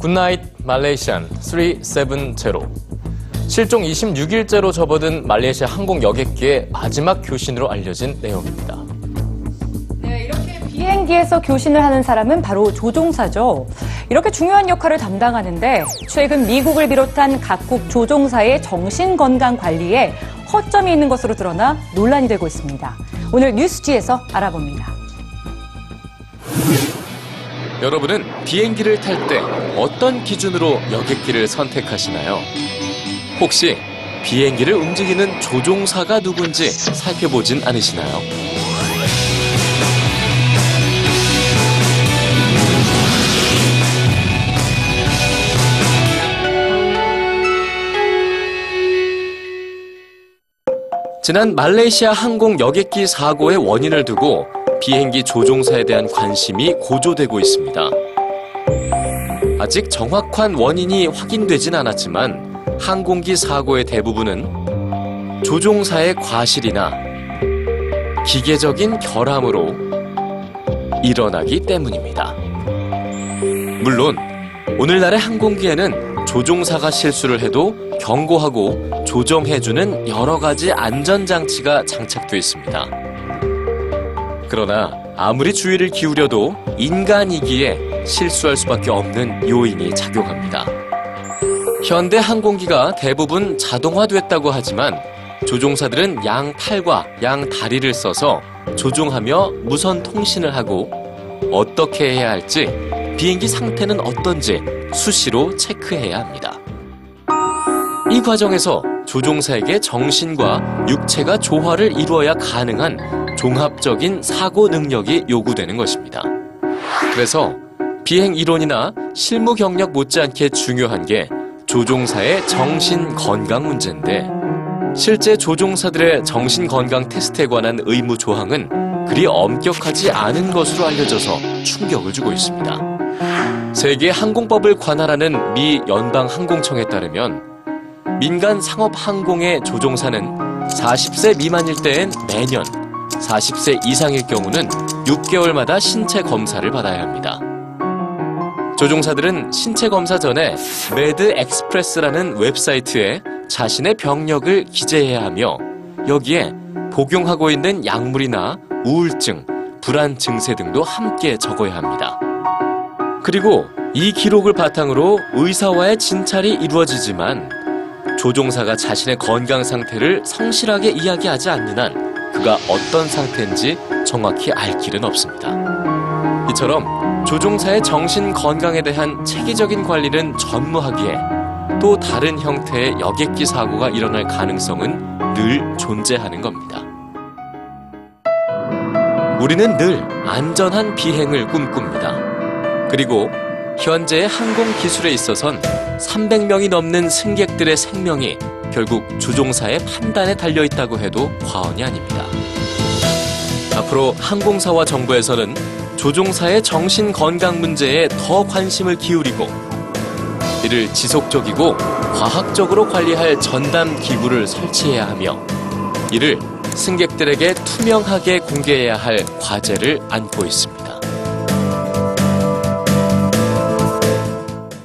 Good night Malaysian 370 실종 26일째로 접어든 말레이시아 항공 여객기의 마지막 교신으로 알려진 내용입니다. 네, 이렇게 비행기에서 교신을 하는 사람은 바로 조종사죠. 이렇게 중요한 역할을 담당하는데 최근 미국을 비롯한 각국 조종사의 정신 건강 관리에 허점이 있는 것으로 드러나 논란이 되고 있습니다. 오늘 뉴스G에서 알아봅니다. 여러분은 비행기를 탈 때 어떤 기준으로 여객기를 선택하시나요? 혹시 비행기를 움직이는 조종사가 누군지 살펴보진 않으시나요? 지난 말레이시아 항공 여객기 사고의 원인을 두고 비행기 조종사에 대한 관심이 고조되고 있습니다. 아직 정확한 원인이 확인되진 않았지만 항공기 사고의 대부분은 조종사의 과실이나 기계적인 결함으로 일어나기 때문입니다. 물론 오늘날의 항공기에는 조종사가 실수를 해도 경고하고 조정해주는 여러 가지 안전장치가 장착돼 있습니다. 그러나 아무리 주의를 기울여도 인간이기에 실수할 수밖에 없는 요인이 작용합니다. 현대 항공기가 대부분 자동화됐다고 하지만 조종사들은 양 팔과 양 다리를 써서 조종하며 무선 통신을 하고 어떻게 해야 할지 비행기 상태는 어떤지 수시로 체크해야 합니다. 이 과정에서 조종사에게 정신과 육체가 조화를 이루어야 가능한 종합적인 사고 능력이 요구되는 것입니다. 그래서 비행 이론이나 실무 경력 못지않게 중요한 게 조종사의 정신 건강 문제인데 실제 조종사들의 정신 건강 테스트에 관한 의무 조항은 그리 엄격하지 않은 것으로 알려져서 충격을 주고 있습니다. 세계 항공법을 관할하는 미 연방 항공청에 따르면 민간 상업 항공의 조종사는 40세 미만일 때엔 매년, 40세 이상일 경우는 6개월마다 신체 검사를 받아야 합니다. 조종사들은 신체 검사 전에 MedXPress라는 웹사이트에 자신의 병력을 기재해야 하며 여기에 복용하고 있는 약물이나 우울증, 불안 증세 등도 함께 적어야 합니다. 그리고 이 기록을 바탕으로 의사와의 진찰이 이루어지지만 조종사가 자신의 건강 상태를 성실하게 이야기하지 않는 한 그가 어떤 상태인지 정확히 알 길은 없습니다. 이처럼 조종사의 정신 건강에 대한 체계적인 관리는 전무하기에 또 다른 형태의 여객기 사고가 일어날 가능성은 늘 존재하는 겁니다. 우리는 늘 안전한 비행을 꿈꿉니다. 그리고 현재의 항공 기술에 있어선 300명이 넘는 승객들의 생명이 결국 조종사의 판단에 달려 있다고 해도 과언이 아닙니다. 앞으로 항공사와 정부에서는 조종사의 정신 건강 문제에 더 관심을 기울이고 이를 지속적이고 과학적으로 관리할 전담 기구를 설치해야 하며 이를 승객들에게 투명하게 공개해야 할 과제를 안고 있습니다.